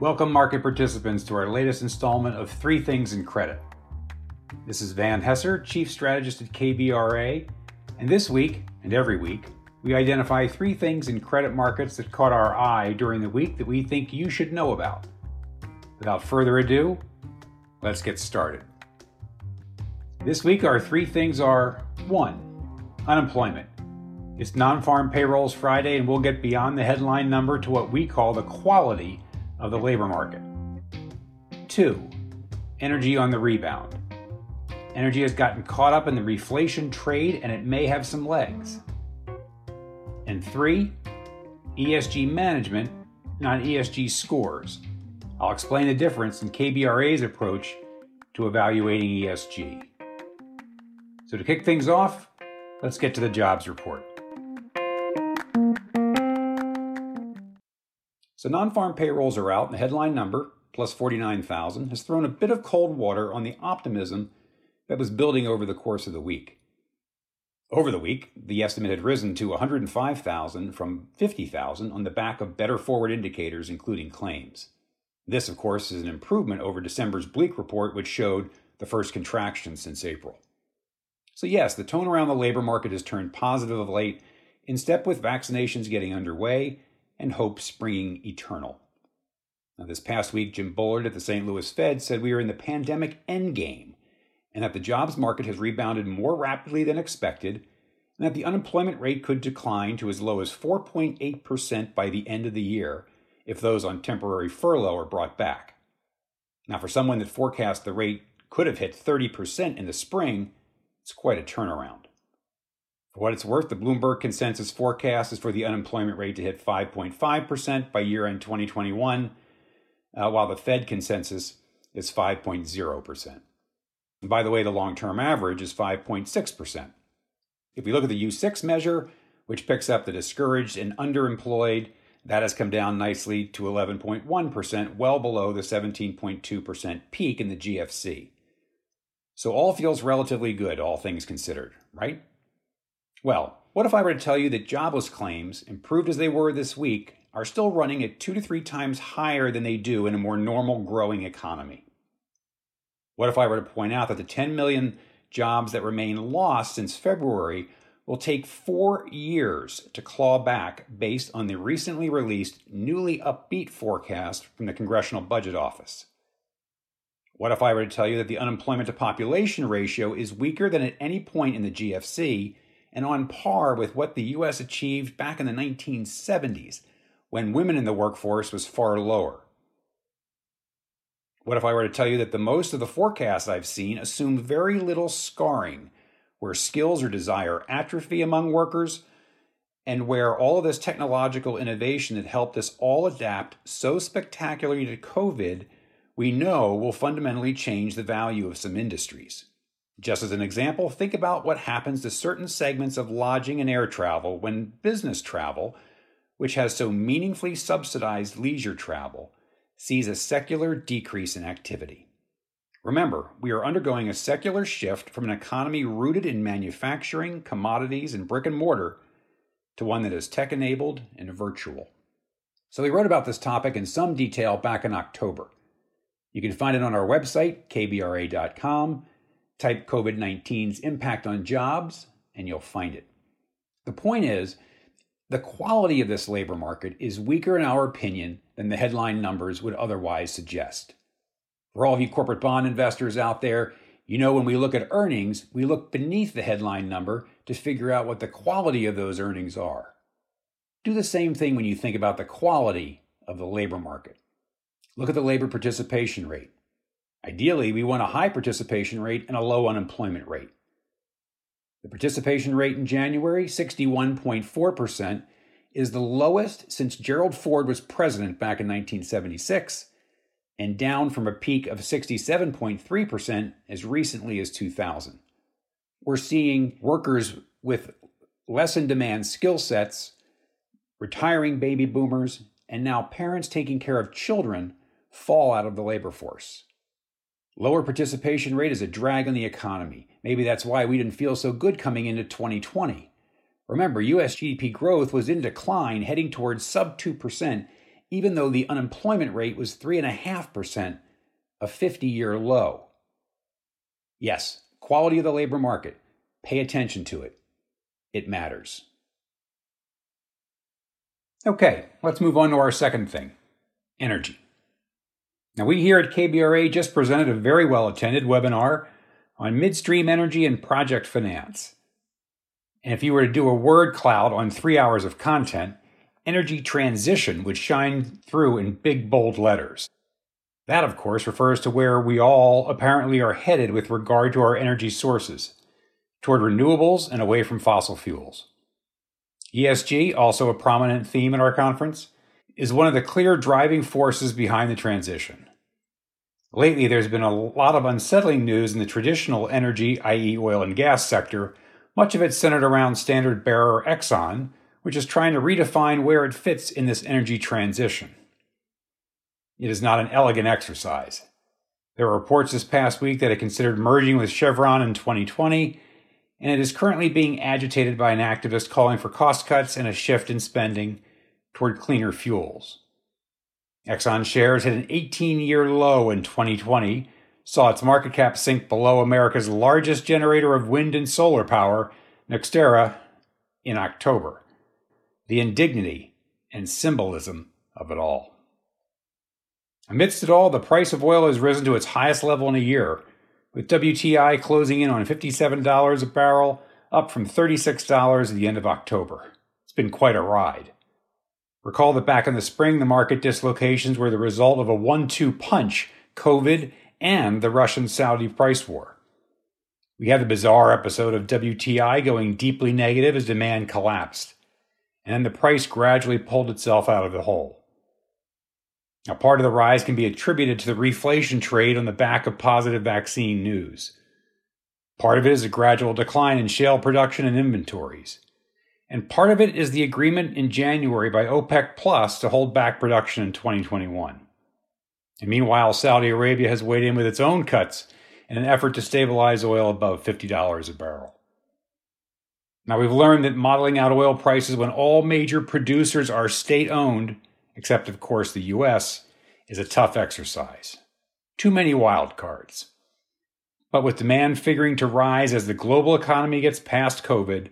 Welcome, market participants, to our latest installment of Three Things in Credit. This is Van Hesser, Chief Strategist at KBRA, and this week, and every week, we identify three things in credit markets that caught our eye during the week that we think you should know about. Without further ado, let's get started. This week, our three things are 1. Unemployment. It's non farm payrolls Friday, and we'll get beyond the headline number to what we call the quality of the labor market. Two, energy on the rebound. Energy has gotten caught up in the reflation trade and it may have some legs. And three, ESG management, not ESG scores. I'll explain the difference in KBRA's approach to evaluating ESG. So, to kick things off, let's get to the jobs report. So non-farm payrolls are out, and the headline number, plus 49,000, has thrown a bit of cold water on the optimism that was building over the course of the week. Over the week, the estimate had risen to 105,000 from 50,000 on the back of better forward indicators, including claims. This, of course, is an improvement over December's bleak report, which showed the first contraction since April. So, yes, the tone around the labor market has turned positive of late, in step with vaccinations getting underway and hope springing eternal. Now, this past week, Jim Bullard at the St. Louis Fed said we are in the pandemic endgame and that the jobs market has rebounded more rapidly than expected and that the unemployment rate could decline to as low as 4.8% by the end of the year if those on temporary furlough are brought back. Now, for someone that forecast the rate could have hit 30% in the spring, it's quite a turnaround. For what it's worth, the Bloomberg consensus forecast is for the unemployment rate to hit 5.5% by year end 2021, uh, while the Fed consensus is 5.0%. And by the way, the long term average is 5.6%. If we look at the U6 measure, which picks up the discouraged and underemployed, that has come down nicely to 11.1%, well below the 17.2% peak in the GFC. So all feels relatively good, all things considered, right? Well, what if I were to tell you that jobless claims, improved as they were this week, are still running at two to three times higher than they do in a more normal growing economy? What if I were to point out that the 10 million jobs that remain lost since February will take four years to claw back based on the recently released, newly upbeat forecast from the Congressional Budget Office? What if I were to tell you that the unemployment to population ratio is weaker than at any point in the GFC and on par with what the US achieved back in the 1970s when women in the workforce was far lower. What if I were to tell you that the most of the forecasts I've seen assume very little scarring, where skills or desire atrophy among workers, and where all of this technological innovation that helped us all adapt so spectacularly to COVID, we know will fundamentally change the value of some industries. Just as an example, think about what happens to certain segments of lodging and air travel when business travel, which has so meaningfully subsidized leisure travel, sees a secular decrease in activity. Remember, we are undergoing a secular shift from an economy rooted in manufacturing, commodities, and brick and mortar to one that is tech enabled and virtual. So, we wrote about this topic in some detail back in October. You can find it on our website, kbra.com Type COVID 19's impact on jobs, and you'll find it. The point is, the quality of this labor market is weaker, in our opinion, than the headline numbers would otherwise suggest. For all of you corporate bond investors out there, you know when we look at earnings, we look beneath the headline number to figure out what the quality of those earnings are. Do the same thing when you think about the quality of the labor market. Look at the labor participation rate. Ideally, we want a high participation rate and a low unemployment rate. The participation rate in January, 61.4%, is the lowest since Gerald Ford was president back in 1976 and down from a peak of 67.3% as recently as 2000. We're seeing workers with less in demand skill sets, retiring baby boomers, and now parents taking care of children fall out of the labor force. Lower participation rate is a drag on the economy. Maybe that's why we didn't feel so good coming into 2020. Remember, US GDP growth was in decline, heading towards sub 2%, even though the unemployment rate was 3.5%, a 50 year low. Yes, quality of the labor market. Pay attention to it. It matters. Okay, let's move on to our second thing energy. Now, we here at KBRA just presented a very well attended webinar on midstream energy and project finance. And if you were to do a word cloud on three hours of content, energy transition would shine through in big, bold letters. That, of course, refers to where we all apparently are headed with regard to our energy sources toward renewables and away from fossil fuels. ESG, also a prominent theme in our conference, is one of the clear driving forces behind the transition. Lately, there's been a lot of unsettling news in the traditional energy, i.e., oil and gas sector, much of it centered around standard bearer Exxon, which is trying to redefine where it fits in this energy transition. It is not an elegant exercise. There were reports this past week that it considered merging with Chevron in 2020, and it is currently being agitated by an activist calling for cost cuts and a shift in spending toward cleaner fuels. Exxon shares hit an 18 year low in 2020, saw its market cap sink below America's largest generator of wind and solar power, NextEra, in October. The indignity and symbolism of it all. Amidst it all, the price of oil has risen to its highest level in a year, with WTI closing in on $57 a barrel, up from $36 at the end of October. It's been quite a ride. Recall that back in the spring, the market dislocations were the result of a one two punch COVID and the Russian Saudi price war. We had the bizarre episode of WTI going deeply negative as demand collapsed, and then the price gradually pulled itself out of the hole. Now, part of the rise can be attributed to the reflation trade on the back of positive vaccine news. Part of it is a gradual decline in shale production and inventories. And part of it is the agreement in January by OPEC Plus to hold back production in 2021. And meanwhile, Saudi Arabia has weighed in with its own cuts in an effort to stabilize oil above $50 a barrel. Now, we've learned that modeling out oil prices when all major producers are state owned, except of course the US, is a tough exercise. Too many wild cards. But with demand figuring to rise as the global economy gets past COVID,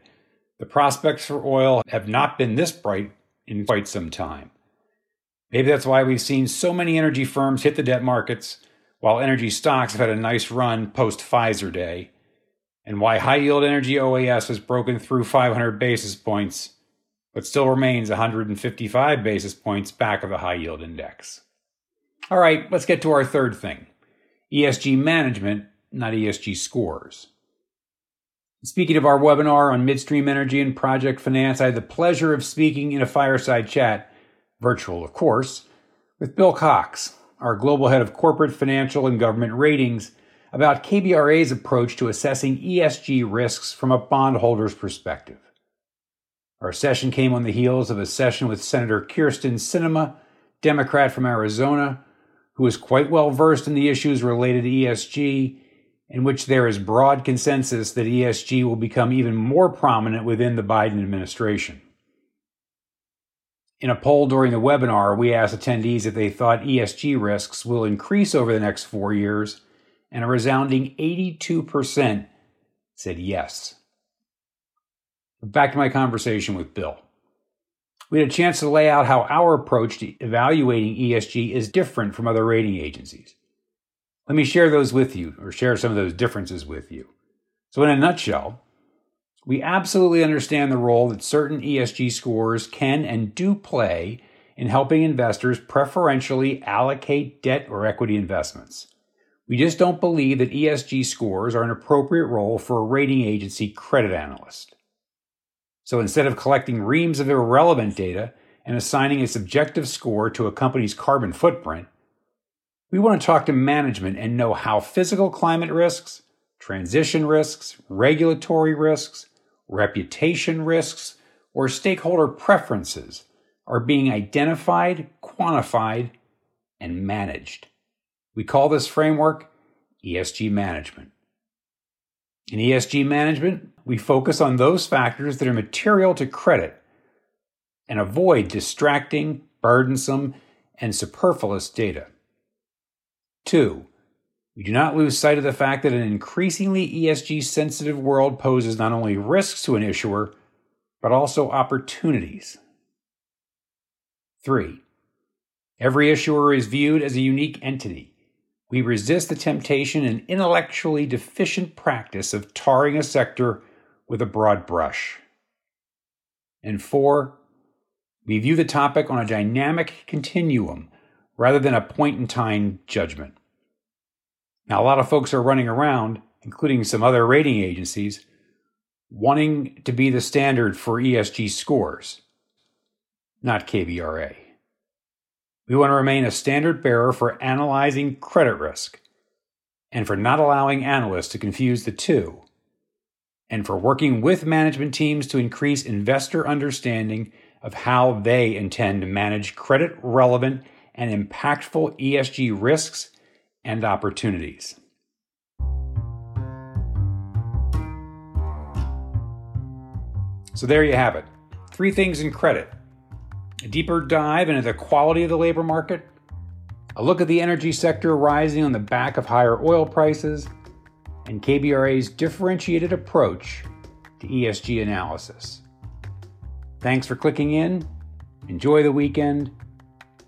the prospects for oil have not been this bright in quite some time. Maybe that's why we've seen so many energy firms hit the debt markets, while energy stocks have had a nice run post Pfizer Day, and why high yield energy OAS has broken through 500 basis points, but still remains 155 basis points back of the high yield index. All right, let's get to our third thing ESG management, not ESG scores. Speaking of our webinar on midstream energy and project finance, I had the pleasure of speaking in a fireside chat, virtual of course, with Bill Cox, our global head of corporate financial and government ratings, about KBRA's approach to assessing ESG risks from a bondholder's perspective. Our session came on the heels of a session with Senator Kyrsten Sinema, Democrat from Arizona, who is quite well versed in the issues related to ESG in which there is broad consensus that ESG will become even more prominent within the Biden administration. In a poll during the webinar, we asked attendees if they thought ESG risks will increase over the next four years, and a resounding 82% said yes. Back to my conversation with Bill. We had a chance to lay out how our approach to evaluating ESG is different from other rating agencies. Let me share those with you, or share some of those differences with you. So, in a nutshell, we absolutely understand the role that certain ESG scores can and do play in helping investors preferentially allocate debt or equity investments. We just don't believe that ESG scores are an appropriate role for a rating agency credit analyst. So instead of collecting reams of irrelevant data and assigning a subjective score to a company's carbon footprint, we want to talk to management and know how physical climate risks, transition risks, regulatory risks, reputation risks, or stakeholder preferences are being identified, quantified, and managed. We call this framework ESG management. In ESG management, we focus on those factors that are material to credit and avoid distracting, burdensome, and superfluous data. Two, we do not lose sight of the fact that an increasingly ESG sensitive world poses not only risks to an issuer, but also opportunities. Three, every issuer is viewed as a unique entity. We resist the temptation and intellectually deficient practice of tarring a sector with a broad brush. And four, we view the topic on a dynamic continuum rather than a point in time judgment. Now, a lot of folks are running around, including some other rating agencies, wanting to be the standard for ESG scores, not KBRA. We want to remain a standard bearer for analyzing credit risk and for not allowing analysts to confuse the two, and for working with management teams to increase investor understanding of how they intend to manage credit relevant and impactful ESG risks and opportunities. So there you have it. Three things in credit a deeper dive into the quality of the labor market, a look at the energy sector rising on the back of higher oil prices, and KBRA's differentiated approach to ESG analysis. Thanks for clicking in. Enjoy the weekend